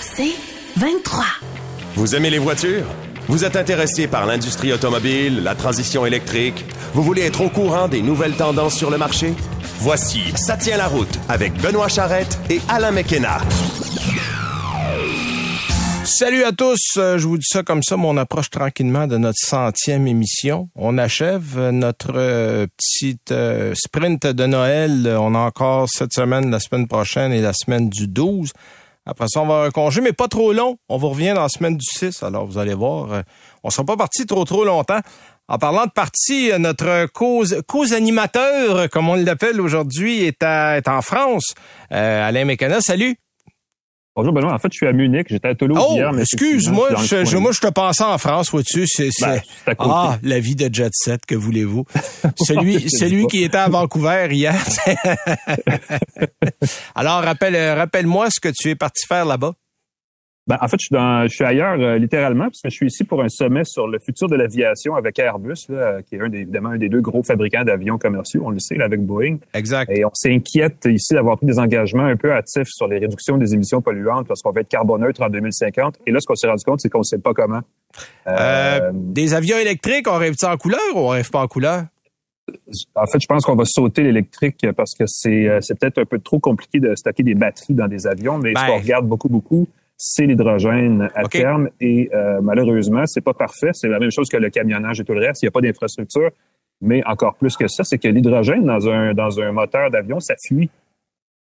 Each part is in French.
C'est 23. Vous aimez les voitures? Vous êtes intéressé par l'industrie automobile, la transition électrique? Vous voulez être au courant des nouvelles tendances sur le marché? Voici Ça tient la route avec Benoît Charrette et Alain McKenna. Salut à tous, euh, je vous dis ça comme ça, mais on approche tranquillement de notre centième émission. On achève euh, notre euh, petite sprint de Noël. On a encore cette semaine, la semaine prochaine et la semaine du 12. Après ça, on va un congé, mais pas trop long. On vous revient dans la semaine du 6. Alors, vous allez voir, on sera pas parti trop trop longtemps. En parlant de partie, notre cause, cause animateur, comme on l'appelle aujourd'hui, est, est en France. Alain Mécana, salut. Bonjour Benoît, en fait je suis à Munich, j'étais à Toulouse oh, hier. Mais excuse-moi, je, moi je te pensais en France, vois-tu, c'est ben, ah la vie de jet set, que voulez-vous? Celui, celui qui était à Vancouver hier. Alors rappelle, rappelle-moi ce que tu es parti faire là-bas. Ben, en fait, je suis, dans, je suis ailleurs euh, littéralement parce que je suis ici pour un sommet sur le futur de l'aviation avec Airbus, là, qui est un des, évidemment un des deux gros fabricants d'avions commerciaux, on le sait, là, avec Boeing. Exact. Et on s'inquiète ici d'avoir pris des engagements un peu hâtifs sur les réductions des émissions polluantes parce qu'on va être carboneutre en 2050. Et là, ce qu'on s'est rendu compte, c'est qu'on ne sait pas comment. Euh, euh, des avions électriques, on rêve en couleur ou on rêve pas en couleur? En fait, je pense qu'on va sauter l'électrique parce que c'est, euh, c'est peut-être un peu trop compliqué de stocker des batteries dans des avions, mais ce ben. qu'on regarde beaucoup, beaucoup, c'est l'hydrogène à terme. Et euh, malheureusement, c'est pas parfait. C'est la même chose que le camionnage et tout le reste. Il n'y a pas d'infrastructure. Mais encore plus que ça, c'est que l'hydrogène dans un, dans un moteur d'avion, ça fuit.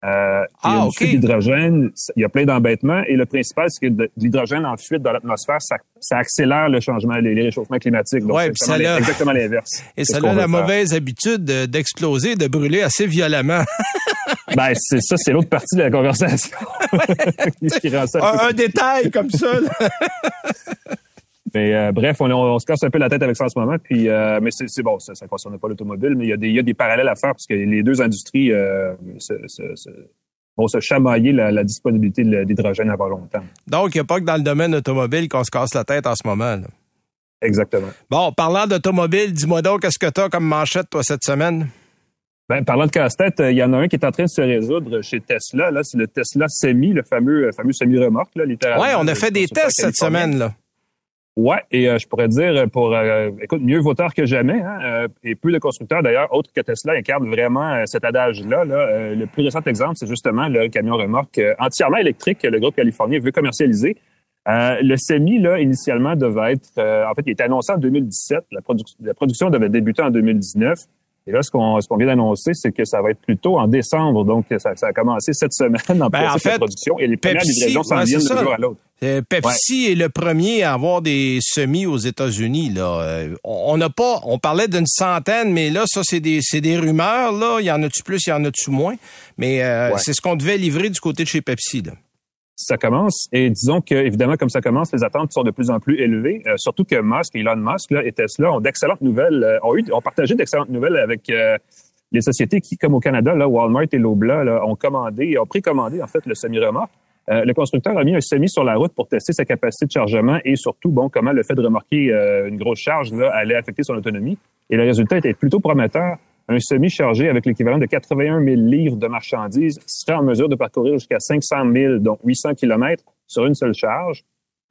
Euh, ah, il l'hydrogène, il y a plein d'embêtements. Et le principal, c'est que l'hydrogène en fuite dans l'atmosphère, ça, ça, accélère le changement, les, réchauffements climatiques. Donc, c'est exactement l'inverse. Et ça a la mauvaise habitude d'exploser, de brûler assez violemment. ben, c'est ça, c'est l'autre partie de la conversation. un, détail comme ça. Mais euh, bref, on, se casse un peu la tête avec ça en ce moment. Puis, euh, mais c'est bon, ça ne concerne pas l'automobile, mais il y, a des, il y a des parallèles à faire parce que les deux industries euh, vont se chamailler la, disponibilité d'hydrogène avant longtemps. Donc, il n'y a pas que dans le domaine automobile qu'on se casse la tête en ce moment. Exactement. Bon, parlant d'automobile, dis-moi donc, qu'est-ce que tu as comme manchette, toi, cette semaine? Ben, parlant de casse-tête, il y en a un qui est en train de se résoudre chez Tesla. Là, c'est le Tesla Semi, le fameux, fameux semi-remorque, là, littéralement. Oui, on a fait des tests cette semaine, là. Ouais, et euh, je pourrais dire pour euh, écoute mieux vautard que jamais, hein, euh, et peu de constructeurs d'ailleurs autres que Tesla incarnent vraiment cet adage-là. Là. le plus récent exemple, c'est justement le camion remorque entièrement électrique que le groupe californien veut commercialiser. le semi là initialement devait être, en fait, il était annoncé en 2017. La, la production devait débuter en 2019. Et là, ce qu'on vient d'annoncer, c'est que ça va être plutôt en décembre. Donc, ça, ça a commencé cette semaine en, ben, en fait, production. Et les premières livraisons s'en viennent jour à l'autre. Euh, Pepsi est le premier à avoir des semis aux États-Unis. Là, euh, on n'a pas, on parlait d'une centaine, mais là, ça c'est des, des rumeurs. Là, il y en a-tu plus, il y en a-tu moins? Mais euh, c'est ce qu'on devait livrer du côté de chez Pepsi. Là ça commence. Et disons que, évidemment, comme ça commence, les attentes sont de plus en plus élevées. surtout que Musk, Elon Musk là, et Tesla ont d'excellentes nouvelles, ont, eu, ont partagé d'excellentes nouvelles avec les sociétés qui, comme au Canada, là, Walmart et Lobla, là, ont commandé, ont précommandé en fait le semi-remorque. Euh, le constructeur a mis un semi sur la route pour tester sa capacité de chargement et surtout, bon, comment le fait de remorquer euh, une grosse charge là, allait affecter son autonomie. Et le résultat était plutôt prometteur. Un semi chargé avec l'équivalent de 81 000 livres de marchandises serait en mesure de parcourir jusqu'à 500 000, donc 800 km sur une seule charge.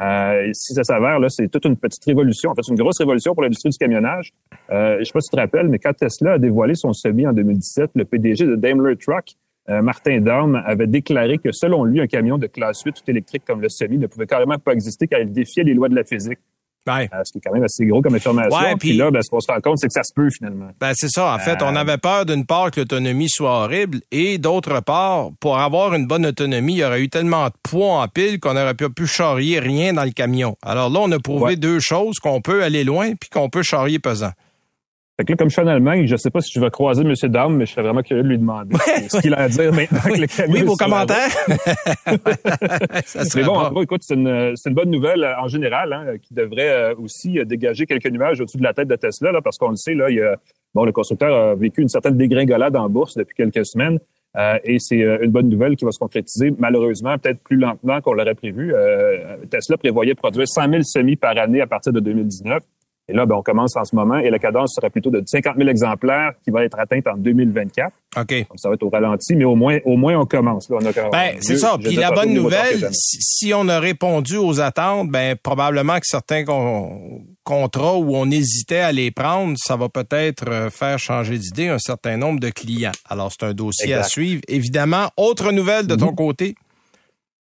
Euh, si ça s'avère, là, c'est toute une petite révolution. En fait, une grosse révolution pour l'industrie du camionnage. Euh, je sais pas si tu te rappelles, mais quand Tesla a dévoilé son semi en 2017, le PDG de Daimler Truck euh, Martin Daum avait déclaré que selon lui, un camion de classe 8 tout électrique comme le semi ne pouvait carrément pas exister car il défiait les lois de la physique. Ouais. Euh, ce qui est quand même assez gros comme information. Ouais, puis là, ben, ce qu'on se rend compte, c'est que ça se peut finalement. Ben, c'est ça. En fait, on euh, avait peur d'une part que l'autonomie soit horrible et d'autre part, pour avoir une bonne autonomie, il y aurait eu tellement de poids en pile qu'on n'aurait pas pu charrier rien dans le camion. Alors là, on a prouvé deux choses, qu'on peut aller loin puis qu'on peut charrier pesant. Fait que là, comme je suis en Allemagne, je sais pas si je vais croiser M. Dame, mais je serais vraiment curieux de lui demander ce qu'il a à dire maintenant que le camion Oui, vos commentaires. ça bon, en gros, écoute, c'est une, une, bonne nouvelle euh, en général, hein, qui devrait euh, aussi euh, dégager quelques nuages au-dessus de la tête de Tesla, là, parce qu'on le sait, là, il y a, bon, le constructeur a vécu une certaine dégringolade en bourse depuis quelques semaines. Euh, et c'est une bonne nouvelle qui va se concrétiser malheureusement peut-être plus lentement qu'on l'aurait prévu. Euh, Tesla prévoyait produire 100 000 semis par année à partir de 2019. Et là, ben, on commence en ce moment et la cadence sera plutôt de 50 000 exemplaires qui va être atteinte en 2024. OK. Donc, ça va être au ralenti, mais au moins, au moins on commence. Là, on a, ben, c'est ça. Puis la bonne nouvelle, si, on a répondu aux attentes, ben probablement que certains contrats où on hésitait à les prendre, ça va peut-être euh, faire changer d'idée un certain nombre de clients. Alors, c'est un dossier à suivre. Évidemment, autre nouvelle de ton mm-hmm. côté?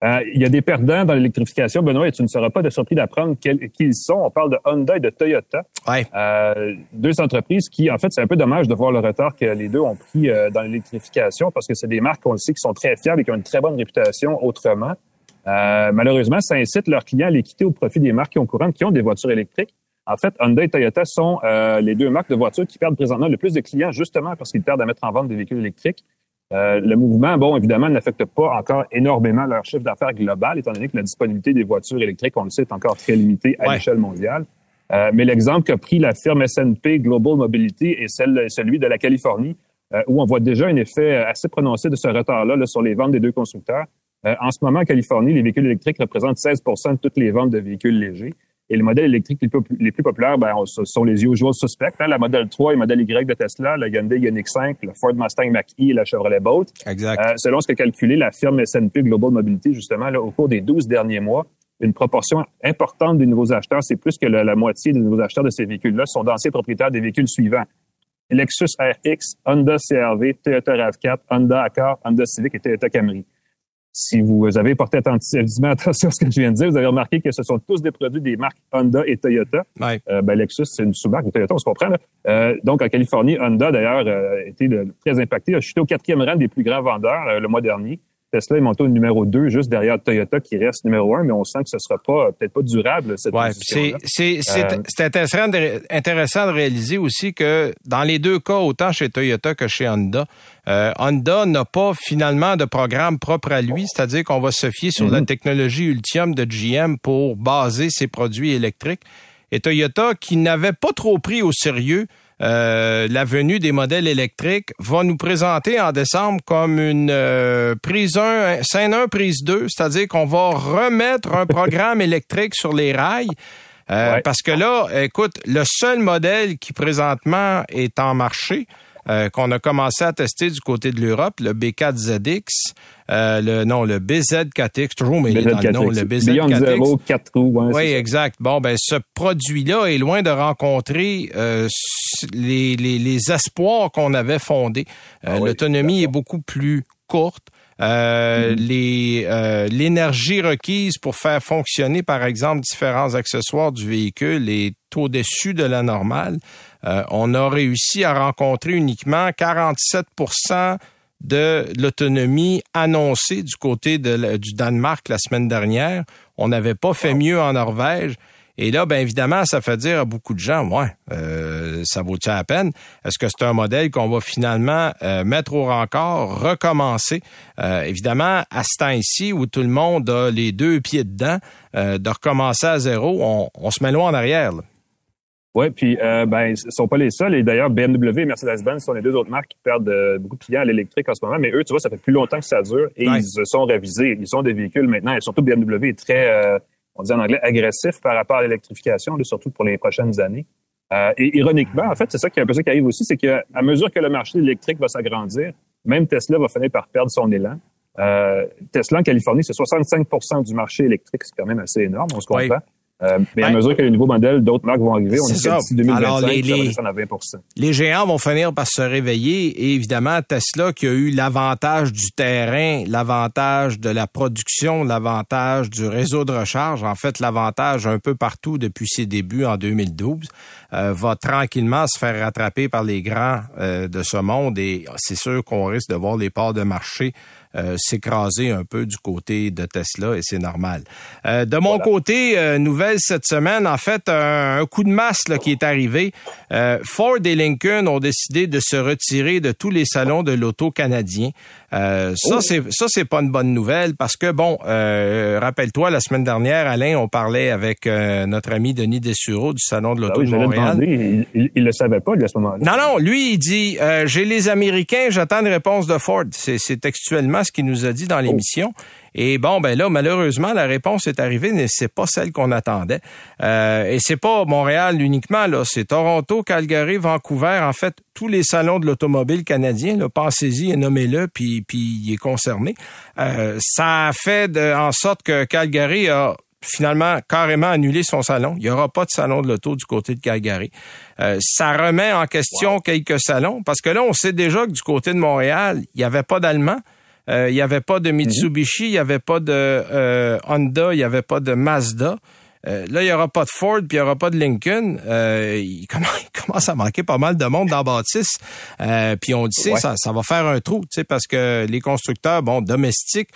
Euh, il y a des perdants dans l'électrification, Benoît, et tu ne seras pas de surpris d'apprendre qui ils sont. On parle de Honda et de Toyota. Ouais. Euh, deux entreprises qui, en fait, c'est un peu dommage de voir le retard que les deux ont pris euh, dans l'électrification parce que c'est des marques, on le sait, qui sont très fiables et qui ont une très bonne réputation autrement. malheureusement, ça incite leurs clients à les quitter au profit des marques qui ont courantes qui ont des voitures électriques. En fait, Honda et Toyota sont les deux marques de voitures qui perdent présentement le plus de clients justement parce qu'ils perdent à mettre en vente des véhicules électriques. Euh, le mouvement, bon, évidemment, n'affecte pas encore énormément leur chiffre d'affaires global, étant donné que la disponibilité des voitures électriques, on le sait, est encore très limitée à l'échelle mondiale. Euh, mais l'exemple qu'a pris la firme S&P Global Mobility est celle, celui de la Californie, euh, où on voit déjà un effet assez prononcé de ce retard-là là, sur les ventes des deux constructeurs. en ce moment, en Californie, les véhicules électriques représentent 16 de toutes les ventes de véhicules légers. Et les modèles électriques les plus, populaires ben, sont les usual suspects. Hein, la Model 3 et Model Y de Tesla, la Hyundai Ioniq 5, le Ford Mustang Mach-E et la Chevrolet Bolt. Exact. Euh, selon ce qu'a calculé la firme S&P Global Mobility, justement, là, au cours des 12 derniers mois, une proportion importante des nouveaux acheteurs, c'est plus que la, moitié des nouveaux acheteurs de ces véhicules-là sont d'anciens propriétaires des véhicules suivants. Lexus RX, Honda CRV, Toyota RAV4, Honda Accord, Honda Civic et Toyota Camry. Si vous avez porté attentivement attention à ce que je viens de dire, vous avez remarqué que ce sont tous des produits des marques Honda et Toyota. Euh, ben, Lexus, c'est une sous-marque de Toyota, on se comprend. Euh, donc, en Californie, Honda, d'ailleurs, euh, a été très impacté. A chuté au quatrième rang des plus grands vendeurs le mois dernier. Tesla est monté au numéro 2, juste derrière Toyota qui reste numéro 1, mais on sent que ce sera pas peut-être pas durable cette ouais, c'est c'est intéressant de, intéressant de réaliser aussi que dans les deux cas, autant chez Toyota que chez Honda, euh, Honda n'a pas finalement de programme propre à lui, c'est-à-dire qu'on va se fier sur la mhm. technologie Ultium de GM pour baser ses produits électriques. Et Toyota, qui n'avait pas trop pris au sérieux euh, la venue des modèles électriques, va nous présenter en décembre comme une euh, prise 1, scène 1, prise 2, c'est-à-dire qu'on va remettre un programme électrique sur les rails. Parce que là, écoute, le seul modèle qui présentement est en marché, euh, qu'on a commencé à tester du côté de l'Europe, le B4ZX, euh, le non, le BZ4X, toujours mais dans le nom, le BZ4X. 4 roues, oui, exact. Bon, ben ce produit-là est loin de rencontrer euh, les, les, les, espoirs qu'on avait fondés. Ah l'autonomie est beaucoup plus courte. Euh, mm-hmm. les l'énergie requise pour faire fonctionner, par exemple, différents accessoires du véhicule est au-dessus de la normale. Euh, on a réussi à rencontrer uniquement 47% de l'autonomie annoncée du côté du Danemark la semaine dernière. On n'avait pas fait mieux en Norvège. Et là, bien évidemment, ça fait dire à beaucoup de gens, ouais, euh, ça vaut-il la peine? Est-ce que c'est un modèle qu'on va finalement euh, mettre au rencard, recommencer? évidemment, à ce temps-ci où tout le monde a les deux pieds dedans, de recommencer à zéro, on, se met loin en arrière. Oui, puis euh, ben, ce sont pas les seuls. Et d'ailleurs, BMW et Mercedes-Benz sont les deux autres marques qui perdent euh, beaucoup de clients à l'électrique en ce moment. Mais eux, tu vois, ça fait plus longtemps que ça dure et ils se sont révisés. Ils sont des véhicules maintenant. Et surtout, BMW est très, euh, on dit en anglais, agressif par rapport à l'électrification, surtout pour les prochaines années. Euh, et ironiquement, en fait, c'est ça qui est un peu ça qui arrive aussi, c'est qu'à mesure que le marché électrique va s'agrandir, même Tesla va finir par perdre son élan. Tesla en Californie, c'est 65% du marché électrique. C'est quand même assez énorme, on se comprend. Euh, mais à mesure que les nouveaux modèles d'autres marques vont arriver, on est, est d'ici 2025, Alors, les, les, ça va à 20 Les géants vont finir par se réveiller et évidemment, Tesla qui a eu l'avantage du terrain, l'avantage de la production, l'avantage du réseau de recharge, en fait l'avantage un peu partout depuis ses débuts en 2012, euh, va tranquillement se faire rattraper par les grands euh, de ce monde et c'est sûr qu'on risque de voir les parts de marché euh, s'écraser un peu du côté de Tesla et c'est normal. Euh, de mon côté, euh, nouvelle cette semaine, en fait, un, coup de masse là, qui est arrivé. Ford et Lincoln ont décidé de se retirer de tous les salons de l'auto canadien. ça, oh. c'est ça, c'est pas une bonne nouvelle parce que bon, rappelle-toi, la semaine dernière, Alain, on parlait avec notre ami Denis Dessureau du salon de ah l'auto de Montréal. Il, il, le savait pas lui à ce moment-là. Non, non, lui il dit, j'ai les Américains, j'attends une réponse de Ford. C'est textuellement ce qu'il nous a dit dans l'émission. Et bon, ben là, malheureusement, la réponse est arrivée, mais c'est pas celle qu'on attendait. Euh, et c'est pas Montréal uniquement, là, c'est Toronto, Calgary, Vancouver, en fait, tous les salons de l'automobile canadien, pensez-y et nommez-le, puis, puis il est concerné. Euh, ça a fait en sorte que Calgary a finalement carrément annulé son salon. Il n'y aura pas de salon de l'auto du côté de Calgary. Euh, ça remet en question quelques salons parce que là, on sait déjà que du côté de Montréal, il n'y avait pas d'Allemands. Euh, il n'y avait pas de Mitsubishi, il n'y avait pas de euh, Honda, il n'y avait pas de Mazda. Euh, là, il n'y aura pas de Ford, puis il n'y aura pas de Lincoln. Euh, il, commence, à manquer pas mal de monde dans Baptiste. Euh, puis on dit, ça, ça va faire un trou, parce que les constructeurs, bon, domestiques,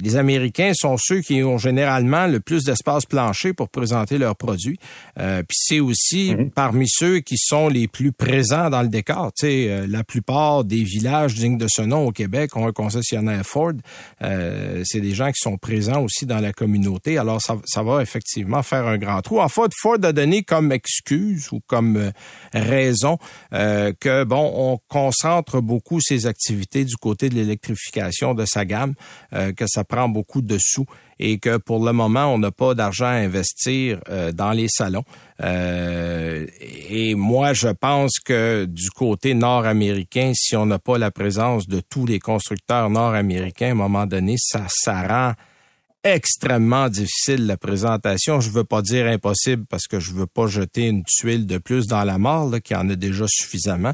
les Américains sont ceux qui ont généralement le plus d'espace plancher pour présenter leurs produits. puis c'est aussi mhm. parmi ceux qui sont les plus présents dans le décor. sais, la plupart des villages dignes de ce nom au Québec ont un concessionnaire Ford. c'est des gens qui sont présents aussi dans la communauté. Alors, ça, ça va effectivement faire un grand trou. En fait, Ford a donné comme excuse ou comme euh, raison euh, que bon, on concentre beaucoup ses activités du côté de l'électrification de sa gamme, euh, que ça prend beaucoup de sous et que pour le moment, on n'a pas d'argent à investir dans les salons. et moi, je pense que du côté nord-américain, si on n'a pas la présence de tous les constructeurs nord-américains, à un moment donné, ça, ça rend extrêmement difficile la présentation. Je veux pas dire impossible parce que je veux pas jeter une tuile de plus dans la mort, là, y en a déjà suffisamment.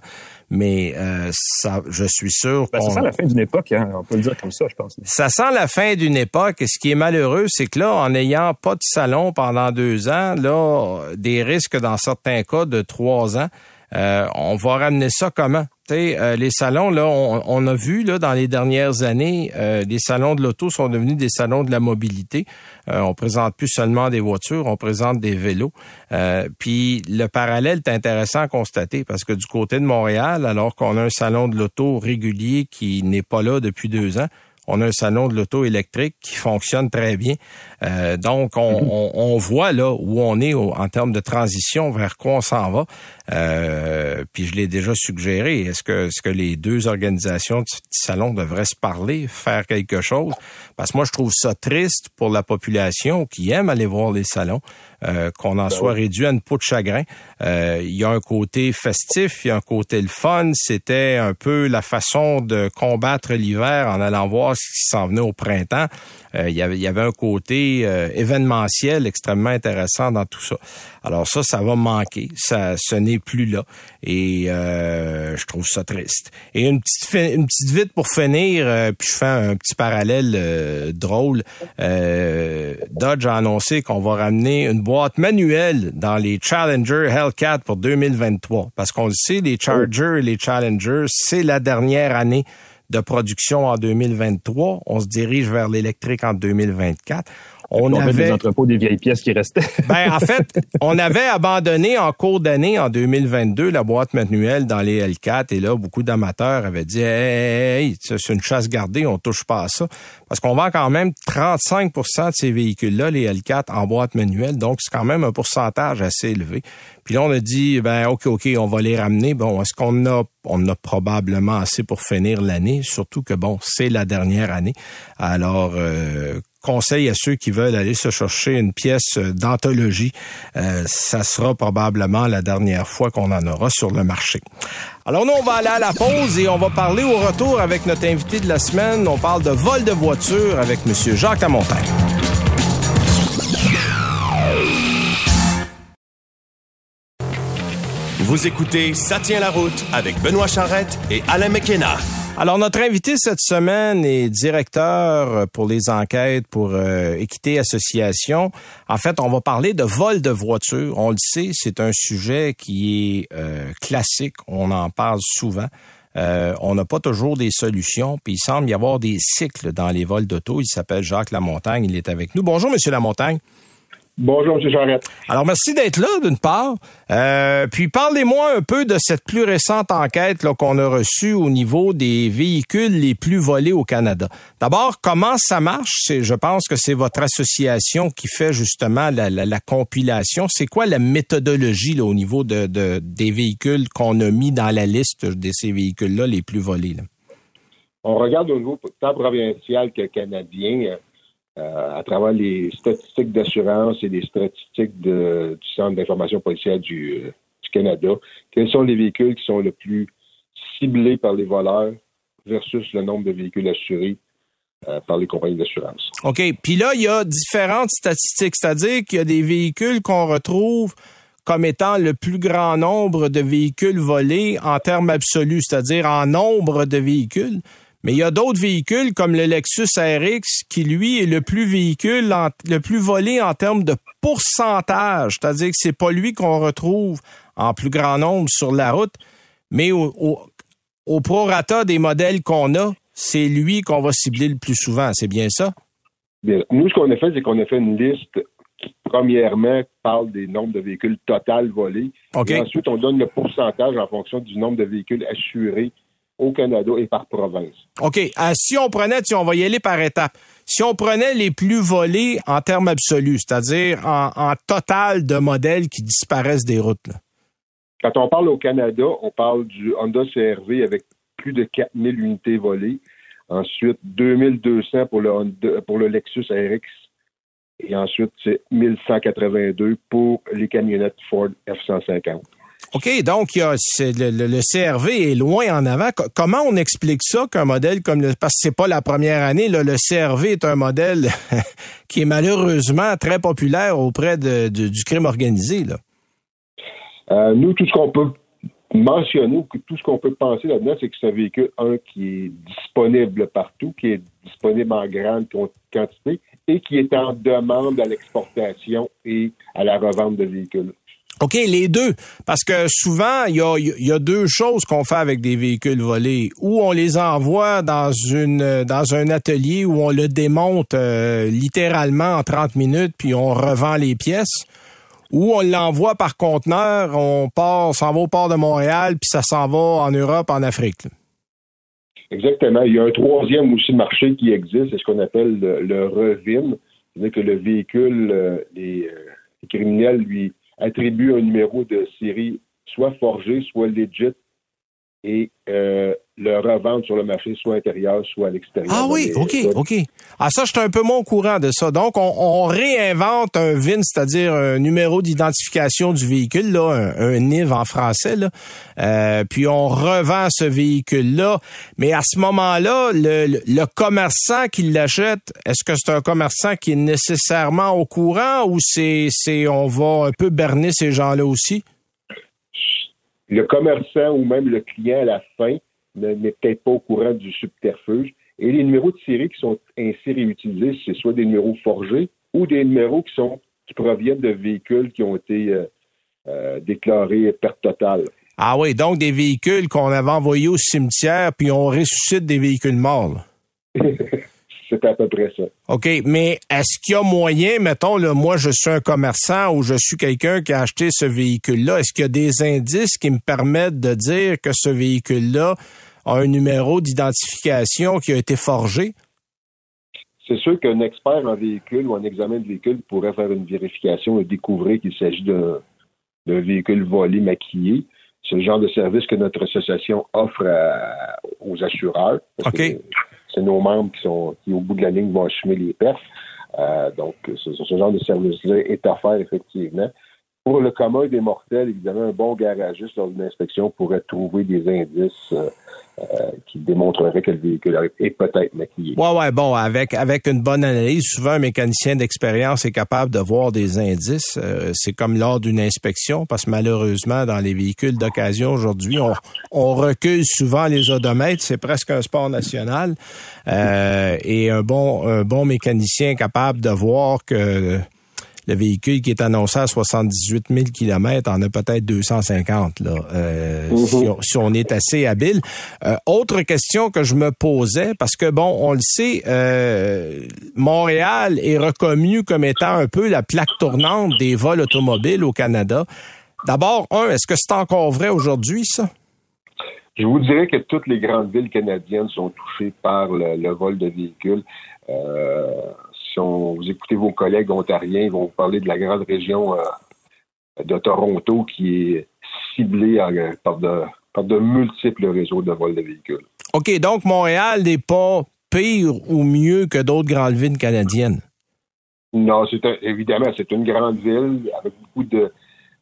Mais euh, ça, je suis sûr ben, Ça sent la fin d'une époque, hein? on peut le dire comme ça, je pense. Ça sent la fin d'une époque. Et ce qui est malheureux, c'est que là, en n'ayant pas de salon pendant deux ans, là, des risques dans certains cas de trois ans, euh, on va ramener ça comment? Euh, les salons, là, on, a vu là, dans les dernières années, euh, les salons de l'auto sont devenus des salons de la mobilité. Euh, on présente plus seulement des voitures, on présente des vélos. Puis le parallèle est intéressant à constater parce que du côté de Montréal, alors qu'on a un salon de l'auto régulier qui n'est pas là depuis deux ans, on a un salon de l'auto électrique qui fonctionne très bien. Euh, donc, on, mhm. on, on, voit là où on est en termes de transition, vers quoi on s'en va. Euh, puis je l'ai déjà suggéré. Est-ce que, est-ce que les deux organisations du salon devraient se parler, faire quelque chose? Parce que moi, je trouve ça triste pour la population qui aime aller voir les salons. Euh, qu'on en ben soit réduit à une peau de chagrin. Euh, il y a un côté festif, il y a un côté le fun. C'était un peu la façon de combattre l'hiver en allant voir ce qui s'en venait au printemps. Euh, il, y avait, il y avait un côté événementiel extrêmement intéressant dans tout ça. Alors ça, ça va manquer. Ça, ce n'est plus là. Et je trouve ça triste. Et une petite, une petite vite pour finir, puis je fais un petit parallèle drôle. Dodge a annoncé qu'on va ramener une boîte manuelle dans les Challenger Hellcat pour 2023. Parce qu'on le sait, les Chargers et les Challengers, c'est la dernière année de production en 2023. On se dirige vers l'électrique en 2024 on, avait des entrepôts des vieilles pièces qui restaient. ben en fait, on avait abandonné en cours d'année en 2022 la boîte manuelle dans les L4 et là beaucoup d'amateurs avaient dit hey, c'est une chasse gardée, on touche pas à ça parce qu'on vend quand même 35% de ces véhicules là les L4 en boîte manuelle donc c'est quand même un pourcentage assez élevé. Puis là on a dit ben OK OK, on va les ramener. Bon, est-ce qu'on a on a probablement assez pour finir l'année, surtout que bon, c'est la dernière année. Alors euh, conseil à ceux qui veulent aller se chercher une pièce d'anthologie. Euh, ça sera probablement la dernière fois qu'on en aura sur le marché. Alors nous, on va aller à la pause et on va parler au retour avec notre invité de la semaine. On parle de vol de voiture avec M. Jacques Lamontagne. Vous écoutez Ça tient la route avec Benoît Charrette et Alain McKenna. Alors, notre invité cette semaine est directeur pour les enquêtes pour euh, Équité Association. En fait, on va parler de vol de voitures. On le sait, c'est un sujet qui est euh, classique. On en parle souvent. Euh, on n'a pas toujours des solutions, puis il semble y avoir des cycles dans les vols d'auto. Il s'appelle Jacques Lamontagne, il est avec nous. Bonjour, Monsieur Lamontagne. Bonjour, M. Jarrette. Alors, merci d'être là, d'une part. Euh, puis, parlez-moi un peu de cette plus récente enquête qu'on a reçue au niveau des véhicules les plus volés au Canada. D'abord, comment ça marche? Je pense que c'est votre association qui fait justement la, compilation. C'est quoi la méthodologie là, au niveau de, des véhicules qu'on a mis dans la liste de ces véhicules-là les plus volés? On regarde au niveau tant provincial que canadien. Euh, à travers les statistiques d'assurance et les statistiques du Centre d'information policière du, euh, du, Canada, quels sont les véhicules qui sont le plus ciblés par les voleurs versus le nombre de véhicules assurés euh, par les compagnies d'assurance? OK. Puis là, il y a différentes statistiques, c'est-à-dire qu'il y a des véhicules qu'on retrouve comme étant le plus grand nombre de véhicules volés en termes absolus, c'est-à-dire en nombre de véhicules. Mais il y a d'autres véhicules comme le Lexus RX qui, lui, est le plus véhicule, le plus volé en termes de pourcentage. C'est-à-dire que c'est pas lui qu'on retrouve en plus grand nombre sur la route, mais au, au, prorata des modèles qu'on a, c'est lui qu'on va cibler le plus souvent. C'est bien ça? Bien. Nous, ce qu'on a fait, c'est qu'on a fait une liste qui, premièrement, parle des nombres de véhicules total volés. Et ensuite, on donne le pourcentage en fonction du nombre de véhicules assurés au Canada et par province. OK. Euh, si on prenait, si on va y aller par étapes, si on prenait les plus volés en termes absolus, c'est-à-dire en, total de modèles qui disparaissent des routes. Quand on parle au Canada, on parle du Honda CRV avec plus de 4000 unités volées. Ensuite, 2200 pour le, pour le Lexus RX. Et ensuite, c'est 1182 pour les camionnettes Ford F-150. OK, donc il y a, le, CRV est loin en avant. comment on explique ça qu'un modèle comme le... Parce que c'est pas la première année, le CRV est un modèle qui est malheureusement très populaire auprès du crime organisé. Euh, nous, tout ce qu'on peut mentionner, tout ce qu'on peut penser là-dedans, c'est que c'est un véhicule, un, qui est disponible partout, qui est disponible en grande quantité et qui est en demande à l'exportation et à la revente de véhicules. OK, les deux. Parce que souvent, il y a, deux choses qu'on fait avec des véhicules volés. Ou on les envoie dans une dans un atelier où on le démonte euh, littéralement en 30 minutes, puis on revend les pièces. Ou on l'envoie par conteneur, on part, s'en va au port de Montréal, puis ça s'en va en Europe, en Afrique. Exactement. Il y a un troisième aussi marché qui existe, c'est ce qu'on appelle le, le revin. C'est-à-dire que le véhicule, euh, les, euh, les criminels lui attribue un numéro de série soit forgé, soit legit, et euh, le revendre sur le marché, soit intérieur, soit à l'extérieur. Ah oui, OK, OK. Ah ça, je suis un peu moins au courant de ça. Donc, on, réinvente un VIN, c'est-à-dire un numéro d'identification du véhicule, là, un, NIV en français, là. Euh, puis on revend ce véhicule-là. Mais à ce moment-là, le, le commerçant qui l'achète, est-ce que c'est un commerçant qui est nécessairement au courant ou c'est, c'est on va un peu berner ces gens-là aussi? Le commerçant ou même le client à la fin n'est peut-être pas au courant du subterfuge. Et les numéros de série qui sont ainsi réutilisés, c'est soit des numéros forgés ou des numéros qui sont qui proviennent de véhicules qui ont été euh, euh, déclarés perte totale. Ah oui, donc des véhicules qu'on avait envoyés au cimetière, puis on ressuscite des véhicules morts. c'est à peu près ça. OK, mais est-ce qu'il y a moyen, mettons, là, moi, je suis un commerçant ou je suis quelqu'un qui a acheté ce véhicule-là, est-ce qu'il y a des indices qui me permettent de dire que ce véhicule-là a un numéro d'identification qui a été forgé? C'est sûr qu'un expert en véhicule ou en examen de véhicule pourrait faire une vérification et découvrir qu'il s'agit d'un véhicule volé, maquillé. C'est le genre de service que notre association offre aux assureurs. OK c'est nos membres qui sont qui au bout de la ligne vont assumer les pertes. Euh, donc, ce, genre de service-là est à faire effectivement. Pour le commun des mortels, évidemment, un bon garagiste lors d'une inspection pourrait trouver des indices euh, euh, qui démontrerait que le véhicule est peut-être maquillé. Ouais, ouais, bon, avec avec une bonne analyse, souvent un mécanicien d'expérience est capable de voir des indices. Euh, c'est comme lors d'une inspection, parce que malheureusement, dans les véhicules d'occasion aujourd'hui, on, on recule souvent les odomètres. C'est presque un sport national. Euh, et un bon un bon mécanicien est capable de voir que le véhicule qui est annoncé à 78 000 km en a peut-être 250 là, euh, mm-hmm. si, on, est assez habile. Euh, autre question que je me posais, parce que bon, on le sait, euh, Montréal est reconnu comme étant un peu la plaque tournante des vols automobiles au Canada. D'abord, un, est-ce que c'est encore vrai aujourd'hui, ça? Je vous dirais que toutes les grandes villes canadiennes sont touchées par le, vol de véhicules. Euh, si vous écoutez vos collègues ontariens, ils vont vous parler de la grande région euh, de Toronto qui est ciblée par, de, multiples réseaux de vol de véhicules. OK, donc Montréal n'est pas pire ou mieux que d'autres grandes villes canadiennes? Non, c'est évidemment, c'est une grande ville avec beaucoup de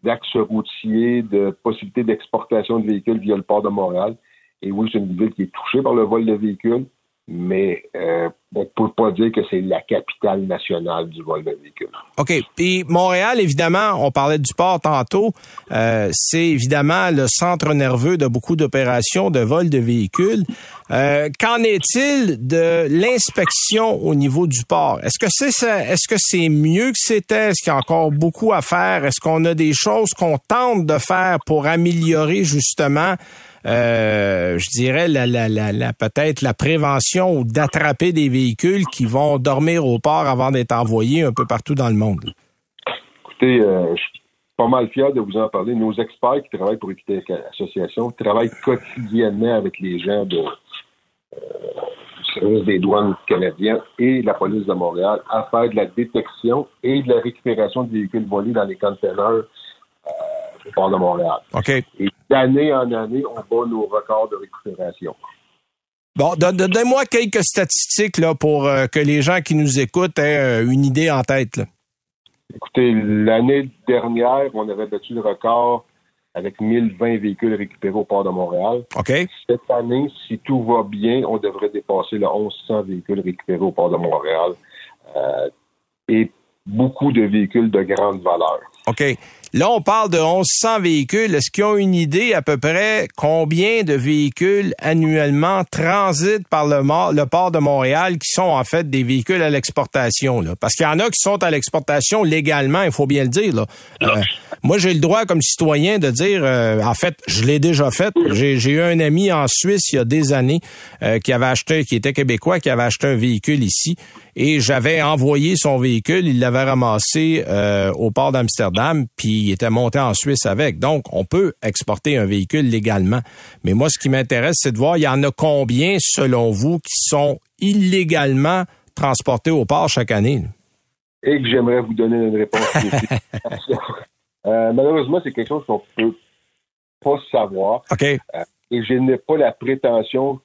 d'axes routiers, de possibilités d'exportation de véhicules via le port de Montréal. Et oui, c'est une ville qui est touchée par le vol de véhicules, mais euh, on ne peut pas dire que c'est la capitale nationale du vol de véhicules. OK. Puis Montréal, évidemment, on parlait du port tantôt, euh, c'est évidemment le centre nerveux de beaucoup d'opérations de vol de véhicules. Euh, qu'en est-il de l'inspection au niveau du port? Est-ce que c'est est-ce que c'est mieux que c'était? Est-ce qu'il y a encore beaucoup à faire? Est-ce qu'on a des choses qu'on tente de faire pour améliorer justement euh, je dirais, la, la, la, peut-être la prévention ou d'attraper des véhicules qui vont dormir au port avant d'être envoyés un peu partout dans le monde? Écoutez, euh, je suis pas mal fier de vous en parler. Nos experts qui travaillent pour Équité Association travaillent quotidiennement avec les gens de, euh, du service des douanes canadiens et la police de Montréal à faire de la détection et de la récupération de véhicules volés dans les conteneurs au port de Montréal. OK d'année en année, on bat nos records de récupération. Bon, donne-moi quelques statistiques là, pour euh, que les gens qui nous écoutent aient euh, une idée en tête. Écoutez, l'année dernière, on avait battu le record avec 1020 véhicules récupérés au port de Montréal. OK. Cette année, si tout va bien, on devrait dépasser le 1100 véhicules récupérés au port de Montréal. Euh, et beaucoup de véhicules de grande valeur. OK. Là, on parle de 1100 véhicules. Est-ce qu'ils ont une idée à peu près combien de véhicules annuellement transitent par le, le port de Montréal qui sont en fait des véhicules à l'exportation? Parce qu'il y en a qui sont à l'exportation légalement, il faut bien le dire. Là. Euh, moi, j'ai le droit comme citoyen de dire, euh, en fait, je l'ai déjà fait. J'ai eu un ami en Suisse il y a des années euh, qui avait acheté, qui était québécois, qui avait acheté un véhicule ici et j'avais envoyé son véhicule, il l'avait ramassé au port d'Amsterdam, puis il était monté en Suisse avec. Donc, on peut exporter un véhicule légalement. Mais moi, ce qui m'intéresse, c'est de voir, il y en a combien, selon vous, qui sont illégalement transportés au port chaque année? Et que j'aimerais vous donner une réponse. euh, malheureusement, c'est quelque chose qu'on peut pas savoir. OK. Euh, et je n'ai pas la prétention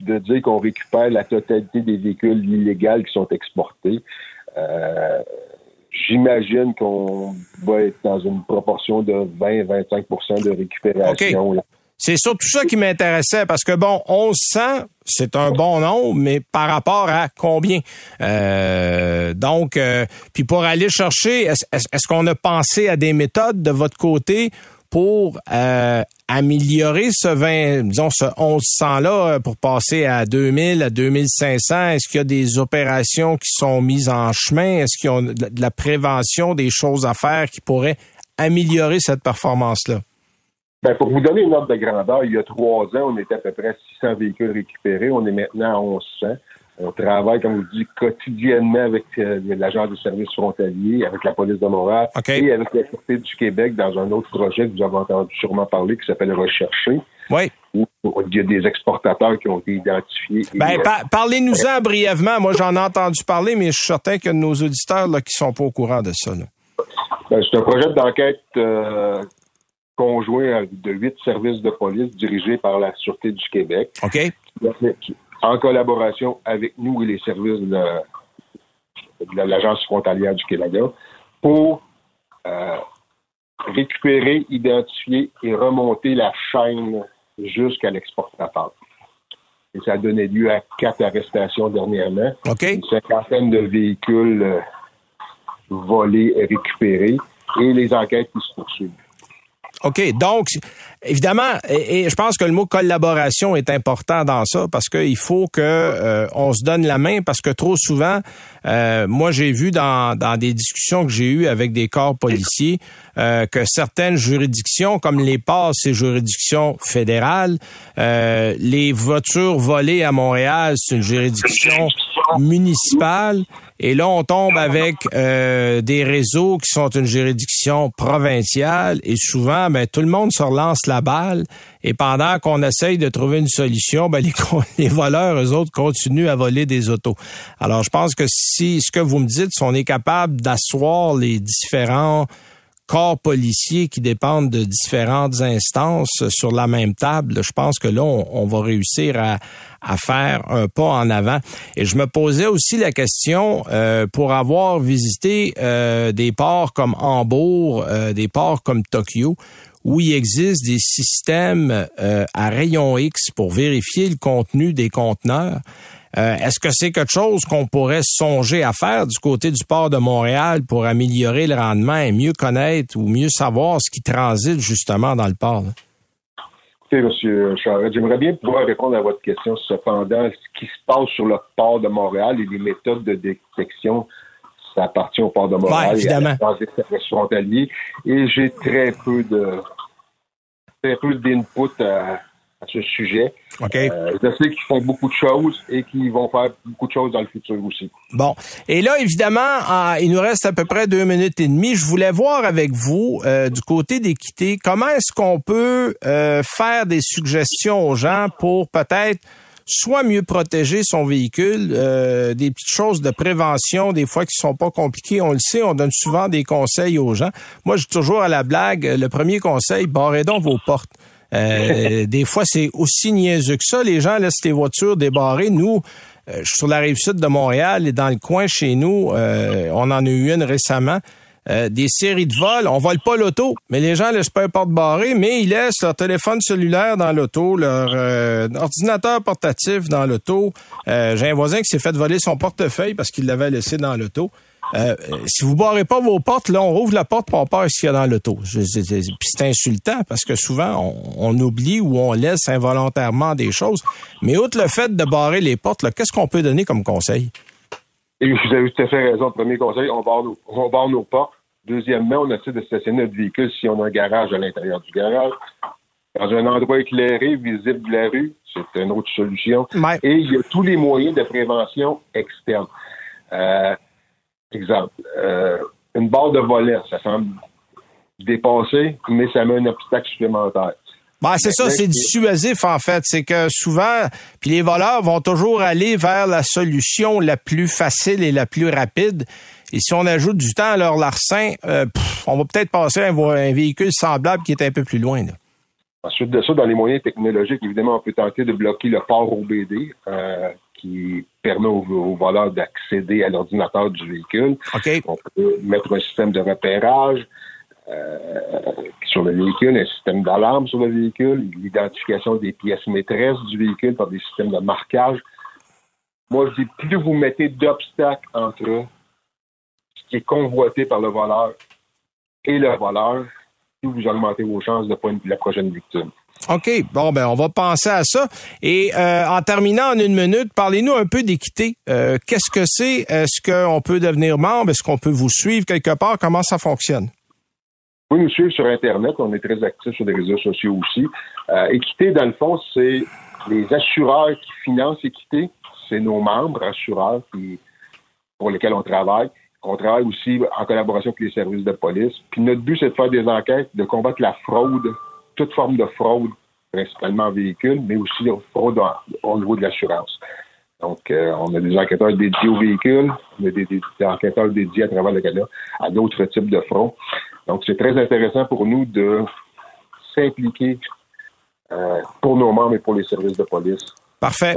de dire qu'on récupère la totalité des véhicules illégaux qui sont exportés. Euh, J'imagine qu'on va être dans une proportion de 20-25% de récupération. C'est surtout ça qui m'intéressait parce que bon, 1100, c'est un bon nombre, mais par rapport à combien? Euh, Donc, euh, puis pour aller chercher, est-ce qu'on a pensé à des méthodes de votre côté pour euh, améliorer ce 20, disons ce 1100 là euh, pour passer à 2000, à 2500 Est-ce qu'il y a des opérations qui sont mises en chemin? Est-ce qu'il y a de la prévention, des choses à faire qui pourraient améliorer cette performance-là? Ben pour vous donner une ordre de grandeur, il y a trois ans, on était à peu près 600 véhicules récupérés. On est maintenant à 1100. On travaille, comme vous dites, quotidiennement avec euh, l'agence de services frontaliers, avec la police de Montréal et avec la Sûreté du Québec dans un autre projet que vous avez entendu sûrement parler qui s'appelle Rechercher. Oui. Où il y a des exportateurs qui ont été identifiés. Ben, parlez-nous-en brièvement. Moi, j'en ai entendu parler, mais je suis certain qu'il y a de nos auditeurs là, qui sont pas au courant de ça. Ben, c'est un projet d'enquête euh, conjoint de huit services de police dirigés par la Sûreté du Québec. OK en collaboration avec nous et les services de, l'Agence frontalière du Canada, pour euh, récupérer, identifier et remonter la chaîne jusqu'à l'exportateur. Et ça a donné lieu à quatre arrestations dernièrement. Une cinquantaine de véhicules euh, volés et récupérés et les enquêtes qui se poursuivent. OK. Donc, évidemment, et, je pense que le mot collaboration est important dans ça parce qu'il faut que euh, on se donne la main parce que trop souvent, euh, moi j'ai vu dans, dans des discussions que j'ai eues avec des corps policiers euh, que certaines juridictions, comme les passes, ces juridictions fédérales, les voitures volées à Montréal, c'est une juridiction municipale. Et là, on tombe avec euh, des réseaux qui sont une juridiction provinciale et souvent, ben, tout le monde se relance la balle. Et pendant qu'on essaye de trouver une solution, ben, les, voleurs, eux autres, continuent à voler des autos. Alors, je pense que si ce que vous me dites, si on est capable d'asseoir les différents corps policiers qui dépendent de différentes instances sur la même table, je pense que là, on, va réussir à, faire un pas en avant. Et je me posais aussi la question, euh, pour avoir visité euh, des ports comme Hambourg, euh, des ports comme Tokyo, où il existe des systèmes à rayon X pour vérifier le contenu des conteneurs. Euh, est-ce que c'est quelque chose qu'on pourrait songer à faire du côté du port de Montréal pour améliorer le rendement et mieux connaître ou mieux savoir ce qui transite justement dans le port? Écoutez, M. Charette, j'aimerais bien pouvoir répondre à votre question. Cependant, ce qui se passe sur le port de Montréal et les méthodes de détection, ça appartient au port de Montréal ouais, évidemment. et à. Et j'ai très peu de très peu d'input à, à ce sujet. OK. Euh, je sais qu'ils font beaucoup de choses et qu'ils vont faire beaucoup de choses dans le futur aussi. Bon. Et là, évidemment, il nous reste à peu près deux minutes et demie. Je voulais voir avec vous, euh, du côté d'équité, comment est-ce qu'on peut euh, faire des suggestions aux gens pour peut-être soit mieux protéger son véhicule, des petites choses de prévention, des fois qui sont pas compliquées. On le sait, on donne souvent des conseils aux gens. Moi, je toujours à la blague, le premier conseil, barrez donc vos portes. Euh, des fois, c'est aussi niaiseux que ça. Les gens laissent les voitures débarrées. Nous, euh, je suis sur la rive sud de Montréal et dans le coin chez nous, euh, on en a eu une récemment. Des séries de vols. On vole pas l'auto, mais les gens laissent pas un porte barré, mais ils laissent leur téléphone cellulaire dans l'auto, leur ordinateur portatif dans l'auto. J'ai un voisin qui s'est fait voler son portefeuille parce qu'il l'avait laissé dans l'auto. Euh, si vous barrez pas vos portes, là, on rouvre la porte pour pas ce qu'il y a dans l'auto. C'est insultant parce que souvent, on, oublie ou on laisse involontairement des choses. Mais outre le fait de barrer les portes, qu'est-ce qu'on peut donner comme conseil? Et vous avez tout à fait raison. Premier conseil, on barre nos, on barre nos portes. Deuxièmement, on essaie de stationner notre véhicule si on a un garage à l'intérieur du garage. Dans un endroit éclairé, visible de la rue, c'est une autre solution. Et il y a tous les moyens de prévention externe. Euh, Exemple, euh, une barre de volet, ça semble dépassé, mais ça met un obstacle supplémentaire. Ben, c'est ça, c'est dissuasif en fait. C'est que souvent, puis les voleurs vont toujours aller vers la solution la plus facile et la plus rapide. Et si on ajoute du temps à leur larcin, euh, on va peut-être passer à un, véhicule semblable qui est un peu plus loin. Ensuite de ça, dans les moyens technologiques, évidemment, on peut tenter de bloquer le port OBD. Euh, qui permet aux, voleurs d'accéder à l'ordinateur du véhicule. On peut mettre un système de repérage sur le véhicule, un système d'alarme sur le véhicule, l'identification des pièces maîtresses du véhicule par des systèmes de marquage. Moi, je dis, plus vous mettez d'obstacles entre ce qui est convoité par le voleur et le voleur, plus vous augmentez vos chances de pas la prochaine victime. OK. Bon, ben, on va penser à ça. Et euh, en terminant en une minute, parlez-nous un peu d'équité. Euh, qu'est-ce que c'est? Est-ce qu'on peut devenir membre? Est-ce qu'on peut vous suivre quelque part? Comment ça fonctionne? Oui, nous suivre sur Internet. On est très actifs sur les réseaux sociaux aussi. Euh, équité, dans le fond, c'est les assureurs qui financent Équité. C'est nos membres assureurs pour lesquels on travaille. On travaille aussi en collaboration avec les services de police. Puis notre but, c'est de faire des enquêtes, de combattre la fraude toute forme de fraude, principalement en véhicule, mais aussi de fraude au niveau de l'assurance. Donc, euh, on a des enquêteurs dédiés aux véhicules, on a des, enquêteurs dédiés à travers le Canada à d'autres types de fraudes. Donc, c'est très intéressant pour nous de s'impliquer euh, pour nos membres et pour les services de police. Parfait.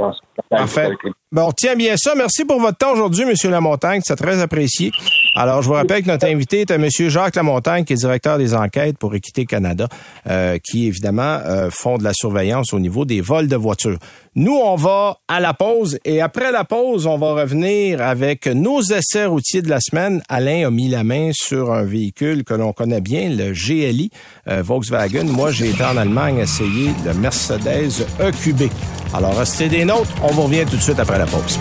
Parfait. Bon, tiens bien ça. Merci pour votre temps aujourd'hui, Monsieur Lamontagne. C'est très apprécié. Alors, je vous rappelle que notre invité est Monsieur Jacques Lamontagne, qui est directeur des enquêtes pour Équité Canada, euh, qui évidemment euh, font de la surveillance au niveau des vols de voitures. Nous, on va à la pause et après la pause, on va revenir avec nos essais routiers de la semaine. Alain a mis la main sur un véhicule que l'on connaît bien, le GLI euh, Volkswagen. Moi, j'ai été en Allemagne essayer le Mercedes EQB. Alors, restez des nôtres. On vous revient tout de suite après la pause.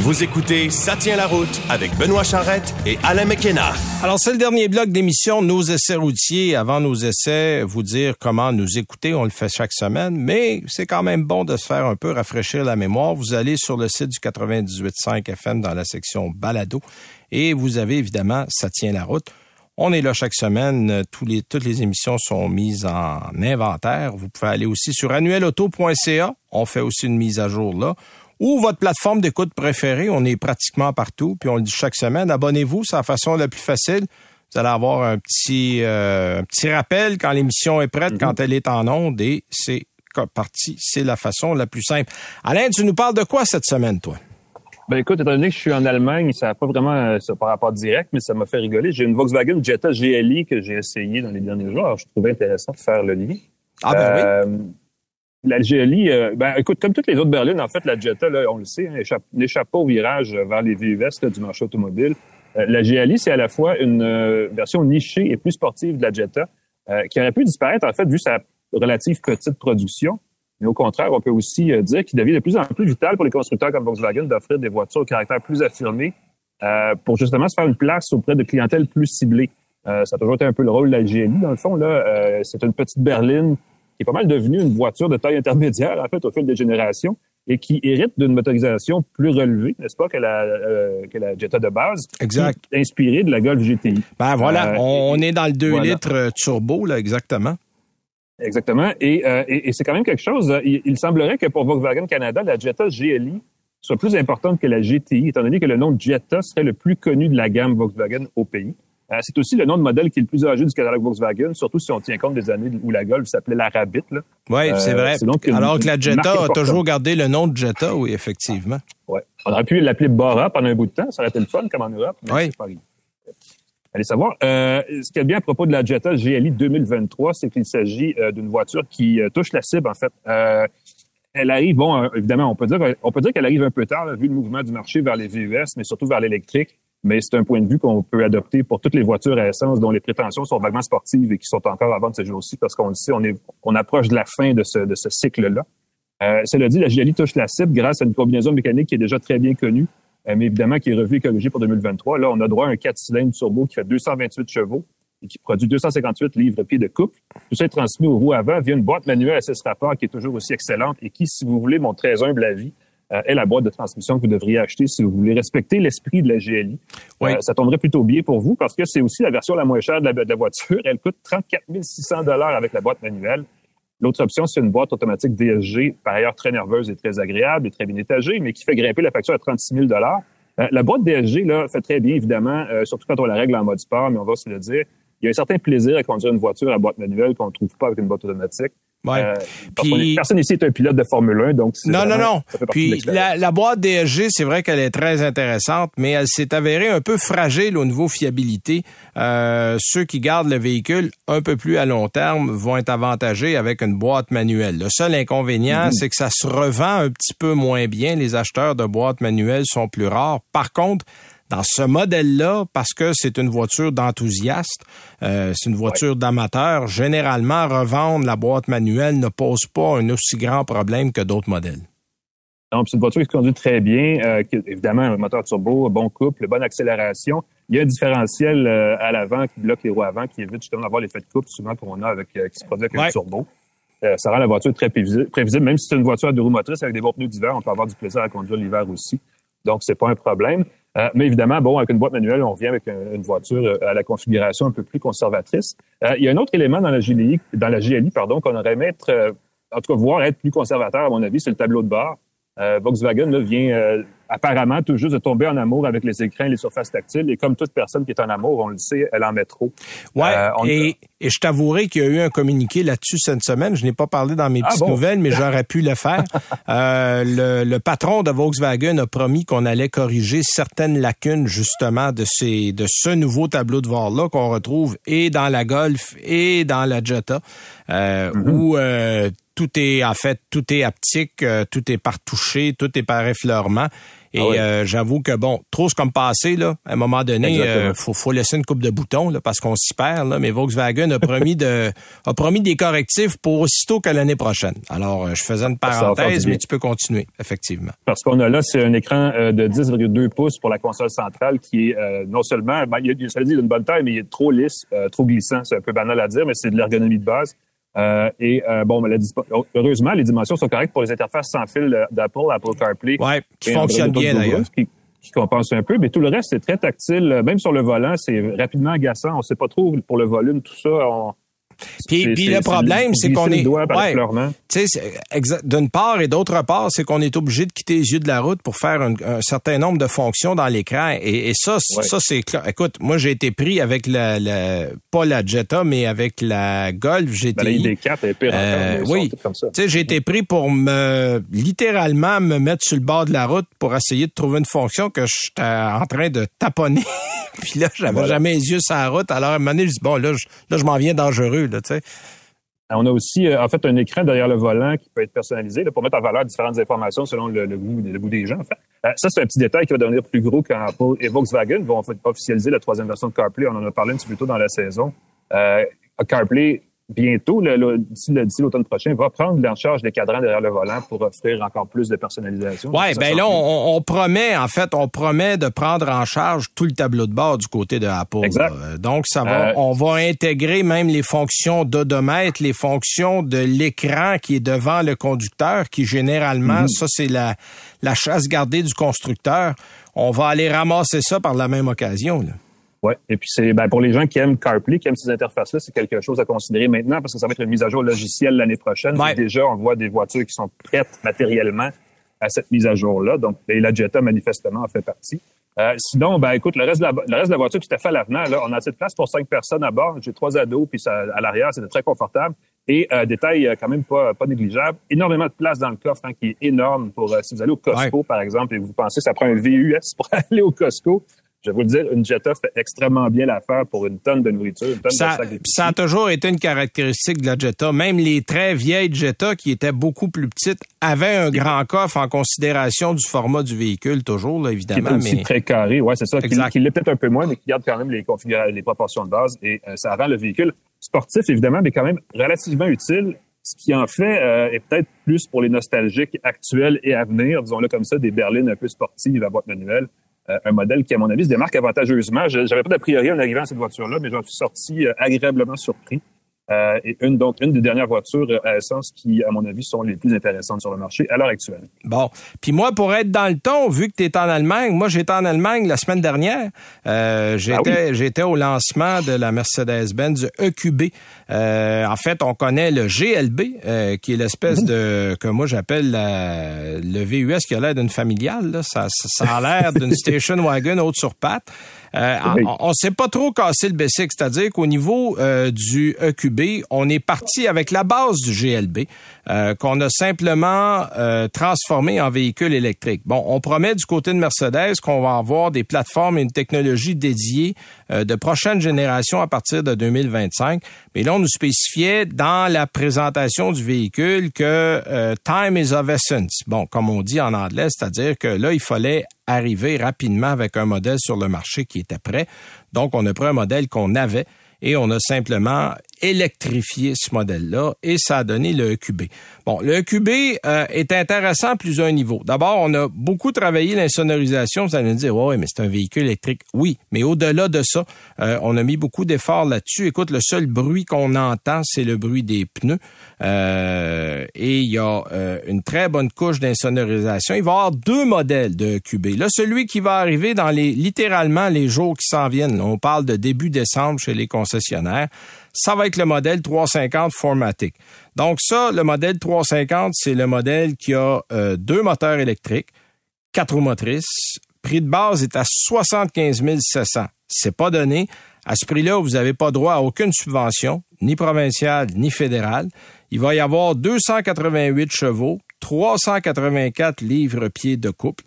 Vous écoutez Ça tient la route avec Benoît Charrette et Alain McKenna. Alors, c'est le dernier bloc d'émission Nos essais routiers. Avant nos essais, vous dire comment nous écouter. On le fait chaque semaine, mais c'est quand même bon de se faire un peu rafraîchir la mémoire. Vous allez sur le site du 98.5 FM dans la section balado et vous avez évidemment Ça tient la route. On est là chaque semaine. Toutes les émissions sont mises en inventaire. Vous pouvez aller aussi sur annuelauto.ca. On fait aussi une mise à jour là ou votre plateforme d'écoute préférée. On est pratiquement partout, puis on le dit chaque semaine. Abonnez-vous, c'est la façon la plus facile. Vous allez avoir un petit, euh, un petit rappel quand l'émission est prête, quand elle est en onde, et c'est parti. C'est la façon la plus simple. Alain, tu nous parles de quoi cette semaine, toi? Ben écoute, étant donné que je suis en Allemagne, ça n'a pas vraiment euh, ça par rapport direct, mais ça m'a fait rigoler. J'ai une Volkswagen Jetta GLI que j'ai essayé dans les derniers jours. Alors, je trouvais intéressant de faire le lien. Ah ben oui. Euh, GLI, euh, ben écoute, comme toutes les autres berlines, en fait, la Jetta, là, on le sait, hein, n'échappe pas au virage vers les VUS du marché automobile. la GLI, c'est à la fois une version nichée et plus sportive de la Jetta, qui aurait pu disparaître, en fait, vu sa relative petite production. Mais au contraire, on peut aussi euh, dire qu'il devient de plus en plus vital pour les constructeurs comme Volkswagen d'offrir des voitures au caractère plus affirmé euh, pour justement se faire une place auprès de clientèle plus ciblée. Euh, ça a toujours été un peu le rôle de la GLI. Dans le fond, là, c'est une petite berline qui est pas mal devenue une voiture de taille intermédiaire, en fait, au fil des générations, et qui hérite d'une motorisation plus relevée, n'est-ce pas, que la, que la Jetta de base. Exact. Inspirée de la Golf GTI. Ben voilà, on, est dans le 2 litres turbo, là, exactement. Exactement. Et, euh, et, et c'est quand même quelque chose. Euh, il, semblerait que pour Volkswagen Canada, la Jetta GLI soit plus importante que la GTI, étant donné que le nom de Jetta serait le plus connu de la gamme Volkswagen au pays. Euh, c'est aussi le nom de modèle qui est le plus âgé du catalogue Volkswagen, surtout si on tient compte des années où la Golf s'appelait la Rabbit. Oui, c'est vrai. Alors que la Jetta a toujours gardé le nom de Jetta, oui, effectivement. Ouais. On aurait pu l'appeler Bora pendant un bout de temps, ça aurait été le fun comme en Europe, mais oui. c'est pas Allez savoir. Euh, ce qui est bien à propos de la Jetta GLI 2023, c'est qu'il s'agit euh, d'une voiture qui euh, touche la cible, en fait. elle arrive, bon, évidemment, on peut dire, on peut dire qu'elle arrive un peu tard, vu le mouvement du marché vers les VUS, mais surtout vers l'électrique. Mais c'est un point de vue qu'on peut adopter pour toutes les voitures à essence dont les prétentions sont vaguement sportives et qui sont encore à vendre ces jours-ci, parce qu'on le sait, on, est, on approche de la fin de ce, de ce cycle-là. Euh, cela dit, la GLI touche la cible grâce à une combinaison mécanique qui est déjà très bien connue, euh, mais évidemment qui est revu et corrigé pour 2023. Là, on a droit à un 4 cylindres turbo qui fait 228 chevaux et qui produit 258 livres-pieds de couple. Tout ça est transmis aux roues avant via une boîte manuelle à 6 rapports qui est toujours aussi excellente et qui, si vous voulez mon très humble avis, est la boîte de transmission que vous devriez acheter si vous voulez respecter l'esprit de la GLI. Oui. Euh, ça tomberait plutôt bien pour vous parce que c'est aussi la version la moins chère de la, de la voiture. Elle coûte 34 600 dollars avec la boîte manuelle. L'autre option, c'est une boîte automatique DSG, par ailleurs très nerveuse et très agréable et très bien étagée, mais qui fait grimper la facture à 36 000 euh, La boîte DSG là, fait très bien, évidemment, euh, surtout quand on la règle en mode sport, mais on va se le dire. Il y a un certain plaisir à conduire une voiture à boîte manuelle qu'on ne trouve pas avec une boîte automatique. Ouais. Euh, Puis... Personne ici est un pilote de Formule 1, donc non, non, non. Puis la, la, boîte DSG, c'est vrai qu'elle est très intéressante, mais elle s'est avérée un peu fragile au niveau fiabilité. Euh, ceux qui gardent le véhicule un peu plus à long terme vont être avantagés avec une boîte manuelle. Le seul inconvénient, mm-hmm. c'est que ça se revend un petit peu moins bien. Les acheteurs de boîtes manuelles sont plus rares. Par contre, dans ce modèle-là, parce que c'est une voiture d'enthousiaste, euh, c'est une voiture d'amateur, généralement, revendre la boîte manuelle ne pose pas un aussi grand problème que d'autres modèles. Donc, c'est une voiture qui se conduit très bien. Euh, évidemment, un moteur turbo, bon couple, bonne accélération. Il y a un différentiel euh, à l'avant qui bloque les roues avant, qui évite justement d'avoir l'effet de coupe souvent qu'on a avec, qui se produit avec un turbo. ça rend la voiture très prévisible, même si c'est une voiture à deux roues motrices avec des bons pneus d'hiver, on peut avoir du plaisir à conduire l'hiver aussi. Donc, c'est pas un problème. Euh, mais évidemment, bon, avec une boîte manuelle, on vient avec une voiture euh, à la configuration un peu plus conservatrice. Euh, il y a un autre élément dans la GLI, dans la GLI, pardon, qu'on aurait aimé être, en tout cas, voir être plus conservateur, à mon avis, c'est le tableau de bord. Volkswagen là, vient apparemment tout juste de tomber en amour avec les écrans et les surfaces tactiles. Et comme toute personne qui est en amour, on le sait, elle en met trop. Ouais. Euh, et, et, je t'avouerai qu'il y a eu un communiqué là-dessus cette semaine. Je n'ai pas parlé dans mes ah petites nouvelles, mais j'aurais pu le faire. euh, le, le, patron de Volkswagen a promis qu'on allait corriger certaines lacunes justement de ces de ce nouveau tableau de bord là qu'on retrouve et dans la Golf et dans la Jetta, euh, mm-hmm. où tout est en fait tout est haptique, tout est par toucher, tout est par effleurement. Et ah euh, j'avoue que bon, trop c'est comme passé là. À un moment donné, euh, faut, faut laisser une coupe de boutons là, parce qu'on s'y perd là. Mais Volkswagen a promis de a promis des correctifs pour aussitôt que l'année prochaine. Alors, euh, je faisais une parenthèse, mais tu peux continuer effectivement. Parce qu'on a là, c'est un écran de 10,2 pouces pour la console centrale qui est non seulement, ben, il a, ça dit, d'une bonne taille, mais il est trop lisse, trop glissant. C'est un peu banal à dire, mais c'est de l'ergonomie de base. Euh, et euh, bon, mais heureusement, les dimensions sont correctes pour les interfaces sans fil d'Apple, Apple CarPlay. Ouais, qui fonctionnent bien d'ailleurs. Qui, qui compense un peu, mais tout le reste, c'est très tactile. Même sur le volant, c'est rapidement agaçant. On sait pas trop pour le volume, tout ça. On, Puis, le problème, c'est qu'on est... Tu sais, d'une part et d'autre part, c'est qu'on est obligé de quitter les yeux de la route pour faire un, un certain nombre de fonctions dans l'écran. Et, et ça, Ouais. ça c'est clair. Écoute, moi j'ai été pris avec la, la pas la Jetta, mais avec la Golf GTI. Ben, la ID4 est pire Euh, oui. Tu sais, j'ai été pris pour me littéralement me mettre sur le bord de la route pour essayer de trouver une fonction que j'étais en train de taponner. Puis là, j'avais Voilà. jamais les yeux sur la route. Alors à un moment donné, je dis bon là, je, là je m'en viens dangereux On a aussi, euh, en fait, un écran derrière le volant qui peut être personnalisé pour mettre en valeur différentes informations selon le, goût, des gens. Euh, ça, c'est un petit détail qui va devenir plus gros quand Apple et Volkswagen vont en fait, officialiser la troisième version de CarPlay. On en a parlé un petit peu plus tôt dans la saison. Euh, CarPlay, bientôt, d'ici l'automne prochain, va prendre en charge des cadrans derrière le volant pour offrir encore plus de personnalisation. Ouais, Ça ben là, on, on promet, en fait, on promet de prendre en charge tout le tableau de bord du côté de Apple. Exact. Euh, Donc, ça va, Euh, on va intégrer même les fonctions d'odomètre, les fonctions de l'écran qui est devant le conducteur, qui généralement, Mhm. ça, c'est la, la chasse gardée du constructeur. On va aller ramasser ça par la même occasion. Là. Ouais. Et puis c'est ben, pour les gens qui aiment CarPlay, qui aiment ces interfaces-là, c'est quelque chose à considérer maintenant parce que ça va être une mise à jour logicielle l'année prochaine. Ouais. Déjà, on voit des voitures qui sont prêtes matériellement à cette mise à jour-là. Donc, et la Jetta manifestement en fait partie. Euh, sinon, ben écoute, le reste de la, le reste de la voiture tout à fait à l'avenant. Là, on a assez de place pour cinq personnes à bord. J'ai trois ados, puis ça, à l'arrière, c'était très confortable. Et euh, détail euh, quand même pas, pas négligeable, énormément de place dans le coffre, hein, qui est énorme pour euh, si vous allez au Costco, par exemple, et vous pensez ça prend un VUS pour aller au Costco. Je vais vous le dire, une Jetta fait extrêmement bien l'affaire pour une tonne de nourriture, une tonne de Ça, sacs d'épicerie. ça a toujours été une caractéristique de la Jetta. Même les très vieilles Jetta, qui étaient beaucoup plus petites, avaient un grand coffre en considération du format du véhicule, toujours, là, qui est évidemment. aussi mais... très carré, ouais, c'est ça, qui, qui l'est peut-être un peu moins, mais qui garde quand même les, les proportions de base et euh, ça rend le véhicule sportif, évidemment, mais quand même relativement utile. Ce qui en fait euh, est peut-être plus pour les nostalgiques actuels et à venir, disons-le comme ça, des berlines un peu sportives à boîte manuelle. Euh, un modèle qui, à mon avis, se démarque avantageusement. Je- J'avais pas d'a priori en arrivant à cette voiture-là, mais j'en suis sorti euh, agréablement surpris. Euh, et une, donc, une des dernières voitures euh, à essence qui, à mon avis, sont les plus intéressantes sur le marché à l'heure actuelle. Bon. Puis moi, pour être dans le ton, vu que tu es en Allemagne, moi j'étais en Allemagne la semaine dernière. Euh, j'étais, j'étais au lancement de la Mercedes-Benz EQB. Euh, en fait, on connaît le GLB, euh, qui est l'espèce de que moi j'appelle la- le VUS qui a l'air d'une familiale. Là. Ça, ça, ça a l'air d'une station wagon haute sur pattes. Euh, Oui. on, on s'est pas trop cassé le c'est-à-dire qu'au niveau euh, du EQB, on est parti avec la base du GLB euh, qu'on a simplement euh, transformé en véhicule électrique. Bon, on promet du côté de Mercedes qu'on va avoir des plateformes et une technologie dédiée euh, de prochaine génération à partir de 2025. Mais là, on nous spécifiait dans la présentation du véhicule que euh, time is of essence. Bon, comme on dit en anglais, c'est-à-dire que là, il fallait arriver rapidement avec un modèle sur le marché qui était prêt. Donc, on a pris un modèle qu'on avait et on a simplement électrifié ce modèle-là et ça a donné le EQB. Bon, le EQB euh, est intéressant à plusieurs niveaux. D'abord, on a beaucoup travaillé l'insonorisation. Vous allez me dire, ouais, mais c'est un véhicule électrique. Oui, mais au-delà de ça, euh, on a mis beaucoup d'efforts là-dessus. Écoute, le seul bruit qu'on entend, c'est le bruit des pneus. Euh, et il y a euh, une très bonne couche d'insonorisation. Il va y avoir deux modèles de EQB. Là, celui qui va arriver dans les littéralement les jours qui s'en viennent. On parle de début décembre chez les concessionnaires. Ça va être le modèle 350 Formatic. Donc ça, le modèle 350, c'est le modèle qui a euh, deux moteurs électriques, quatre motrices. Prix de base est à 75 700. C'est pas donné. À ce prix-là, vous n'avez pas droit à aucune subvention, ni provinciale, ni fédérale. Il va y avoir 288 chevaux, 384 livres-pieds de couple.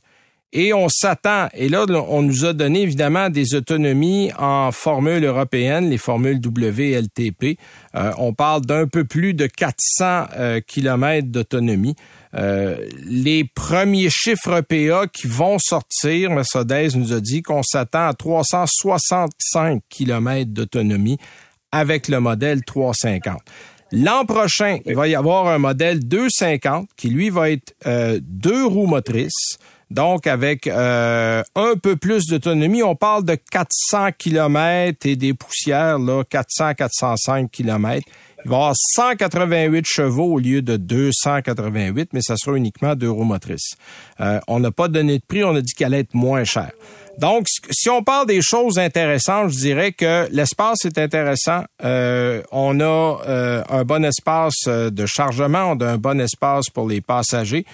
Et on s'attend, et là, on nous a donné évidemment des autonomies en formule européenne, les formules WLTP. Euh, on parle d'un peu plus de 400 euh, kilomètres d'autonomie. Euh, les premiers chiffres PA qui vont sortir, Mercedes nous a dit qu'on s'attend à 365 kilomètres d'autonomie avec le modèle 350. L'an prochain, il va y avoir un modèle 250 qui, lui, va être euh, deux roues motrices. Donc, avec euh, un peu plus d'autonomie, on parle de 400 km et des poussières, là, 400-405 km. Il va avoir 188 chevaux au lieu de 288, mais ça sera uniquement deux roues motrices. Euh, on n'a pas donné de prix, on a dit qu'elle allait être moins chère. Donc, si on parle des choses intéressantes, je dirais que l'espace est intéressant. Euh, on a euh, un bon espace de chargement, on a un bon espace pour les passagers.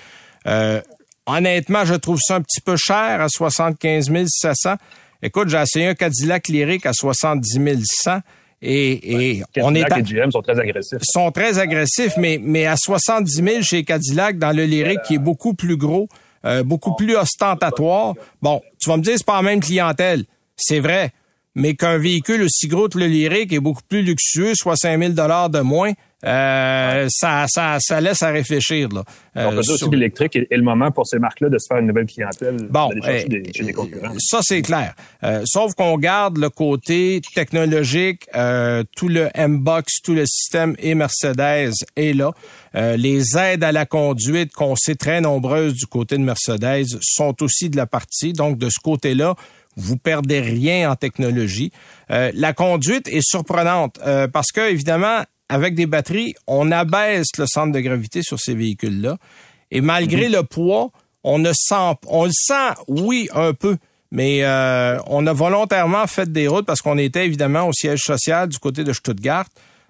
Honnêtement, je trouve ça un petit peu cher à 75 700. Écoute, j'ai essayé un Cadillac Lyric à 70 100. Et, et on est et GM sont très agressifs. Sont très agressifs, mais, mais à 70 000 chez Cadillac, dans le Lyric, qui est beaucoup plus gros, euh, beaucoup plus ostentatoire. Bon, tu vas me dire, c'est pas la même clientèle. C'est vrai. Mais qu'un véhicule aussi gros que le Lyric est beaucoup plus luxueux, soit 5 000 de moins, euh, ça, ça, ça laisse à réfléchir. Là. Euh, Donc, aussi l'électrique est, le moment pour ces marques-là de se faire une nouvelle clientèle, bon, des, chez des concurrents. Ça, c'est clair. Euh, sauf qu'on garde le côté technologique, euh, tout le M-Box, tout le système et Mercedes est là. Euh, les aides à la conduite, qu'on sait très nombreuses du côté de Mercedes, sont aussi de la partie. Donc, de ce côté-là, vous perdez rien en technologie. Euh, la conduite est surprenante euh, parce que évidemment avec des batteries, on abaisse le centre de gravité sur ces véhicules-là. Et malgré mhm. le poids, on ne sent, on le sent, oui, un peu, mais euh, on a volontairement fait des routes parce qu'on était évidemment au siège social du côté de Stuttgart.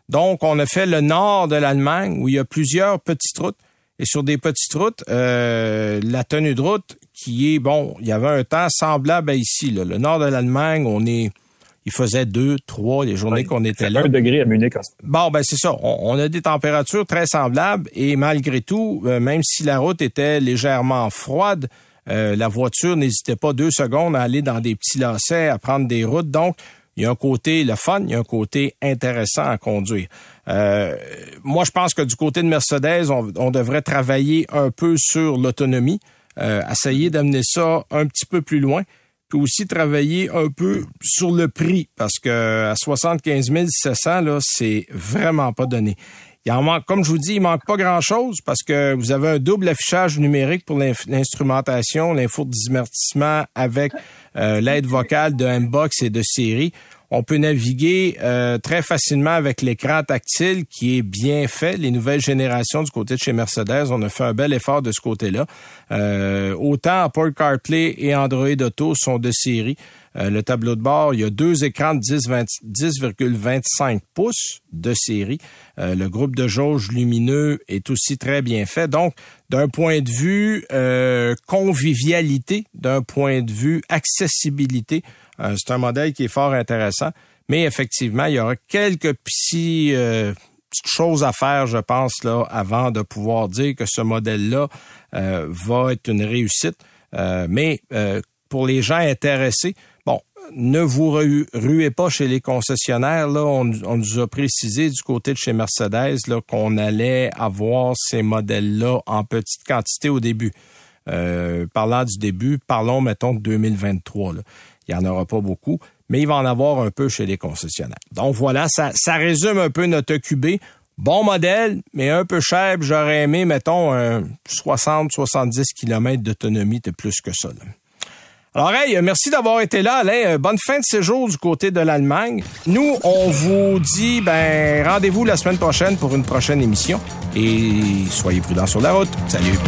Donc, on a fait le nord de l'Allemagne où il y a plusieurs petites routes. Et sur des petites routes, euh, la tenue de route qui est, bon, il y avait un temps semblable à ici. Là. Le nord de l'Allemagne, on est il faisait deux, trois les journées qu'on était là. Un degré à Munich. Bon, ben c'est ça. On, a des températures très semblables et malgré tout, euh, même si la route était légèrement froide, euh, la voiture n'hésitait pas deux secondes à aller dans des petits lacets, à prendre des routes. Donc, il y a un côté le fun, il y a un côté intéressant à conduire. Euh, moi, je pense que du côté de Mercedes, on, on devrait travailler un peu sur l'autonomie, essayer d'amener ça un petit peu plus loin puis aussi travailler un peu sur le prix parce que à 75 700 là, c'est vraiment pas donné. Il en manque, comme je vous dis, il manque pas grand-chose parce que vous avez un double affichage numérique pour l'instrumentation, l'info de divertissement avec euh, l'aide vocale de Mbox et de série on peut naviguer euh, très facilement avec l'écran tactile qui est bien fait. Les nouvelles générations du côté de chez Mercedes, on a fait un bel effort de ce côté-là. Euh, autant Apple CarPlay et Android Auto sont de série. Euh, le tableau de bord, il y a deux écrans de 10,25 pouces de série. le groupe de jauge lumineux est aussi très bien fait. Donc, d'un point de vue convivialité, d'un point de vue accessibilité, c'est un modèle qui est fort intéressant. Mais effectivement, il y aura quelques euh, petites choses à faire, je pense, là, avant de pouvoir dire que ce modèle-là euh, va être une réussite. mais pour les gens intéressés, bon, ne vous ruez pas chez les concessionnaires. Là, on, nous a précisé du côté de chez Mercedes là, qu'on allait avoir ces modèles-là en petite quantité au début. parlant du début, parlons, mettons, de 2023. Là. Il n'y en aura pas beaucoup, mais il va en avoir un peu chez les concessionnaires. Donc voilà, ça, ça résume un peu notre QB. Bon modèle, mais un peu cher. J'aurais aimé, mettons, 60-70 km d'autonomie de plus que ça. Alors, hey, merci d'avoir été là, Alain. Euh, bonne fin de séjour du côté de l'Allemagne. Nous, on vous dit, ben, rendez-vous la semaine prochaine pour une prochaine émission. Et soyez prudents sur la route. Salut.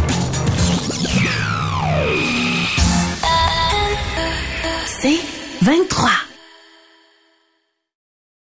23.